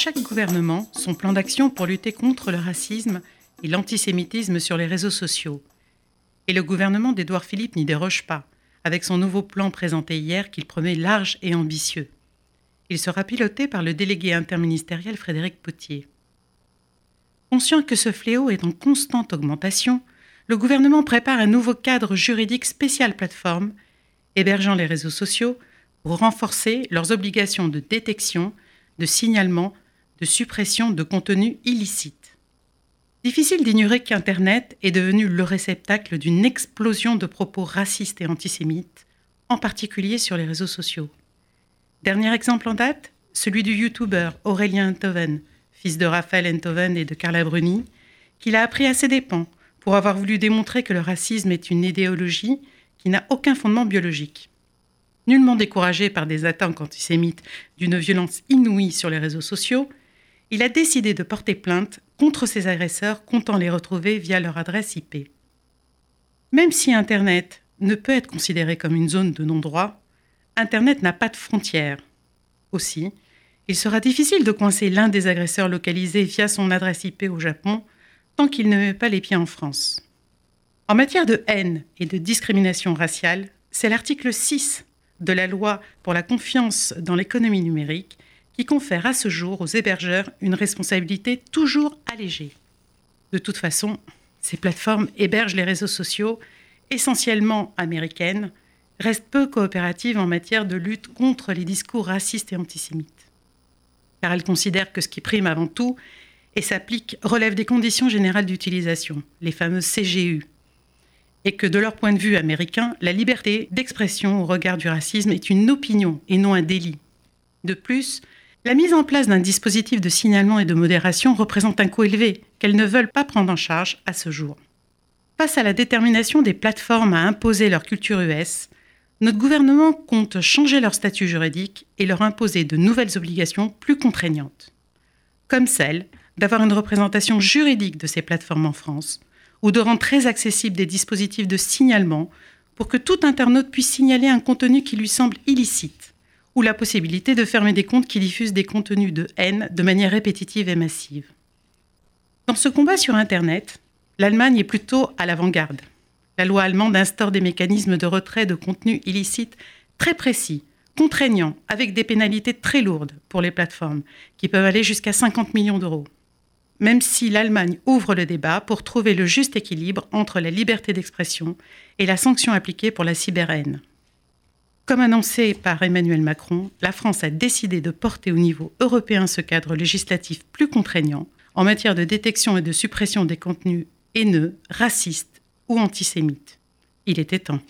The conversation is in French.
chaque gouvernement son plan d'action pour lutter contre le racisme et l'antisémitisme sur les réseaux sociaux. Et le gouvernement d'Édouard Philippe n'y déroge pas, avec son nouveau plan présenté hier qu'il promet large et ambitieux. Il sera piloté par le délégué interministériel Frédéric Potier. Conscient que ce fléau est en constante augmentation, le gouvernement prépare un nouveau cadre juridique spécial plateforme, hébergeant les réseaux sociaux, pour renforcer leurs obligations de détection, de signalement, de suppression de contenus illicites. Difficile d'ignorer qu'Internet est devenu le réceptacle d'une explosion de propos racistes et antisémites, en particulier sur les réseaux sociaux. Dernier exemple en date, celui du youtubeur Aurélien Enthoven, fils de Raphaël Enthoven et de Carla Bruni, qu'il a appris à ses dépens pour avoir voulu démontrer que le racisme est une idéologie qui n'a aucun fondement biologique. Nullement découragé par des attaques antisémites d'une violence inouïe sur les réseaux sociaux, il a décidé de porter plainte contre ses agresseurs, comptant les retrouver via leur adresse IP. Même si Internet ne peut être considéré comme une zone de non-droit, Internet n'a pas de frontières. Aussi, il sera difficile de coincer l'un des agresseurs localisés via son adresse IP au Japon tant qu'il ne met pas les pieds en France. En matière de haine et de discrimination raciale, c'est l'article 6 de la loi pour la confiance dans l'économie numérique qui confère à ce jour aux hébergeurs une responsabilité toujours allégée. De toute façon, ces plateformes hébergent les réseaux sociaux, essentiellement américaines, restent peu coopératives en matière de lutte contre les discours racistes et antisémites. Car elles considèrent que ce qui prime avant tout et s'applique relève des conditions générales d'utilisation, les fameuses CGU, et que de leur point de vue américain, la liberté d'expression au regard du racisme est une opinion et non un délit. De plus, la mise en place d'un dispositif de signalement et de modération représente un coût élevé qu'elles ne veulent pas prendre en charge à ce jour. Face à la détermination des plateformes à imposer leur culture US, notre gouvernement compte changer leur statut juridique et leur imposer de nouvelles obligations plus contraignantes, comme celle d'avoir une représentation juridique de ces plateformes en France, ou de rendre très accessibles des dispositifs de signalement pour que tout internaute puisse signaler un contenu qui lui semble illicite, ou la possibilité de fermer des comptes qui diffusent des contenus de haine de manière répétitive et massive. Dans ce combat sur Internet, l'Allemagne est plutôt à l'avant-garde. La loi allemande instaure des mécanismes de retrait de contenus illicites très précis, contraignants, avec des pénalités très lourdes pour les plateformes, qui peuvent aller jusqu'à 50 millions d'euros même si l'Allemagne ouvre le débat pour trouver le juste équilibre entre la liberté d'expression et la sanction appliquée pour la cyberhaine. Comme annoncé par Emmanuel Macron, la France a décidé de porter au niveau européen ce cadre législatif plus contraignant en matière de détection et de suppression des contenus haineux, racistes ou antisémites. Il était temps.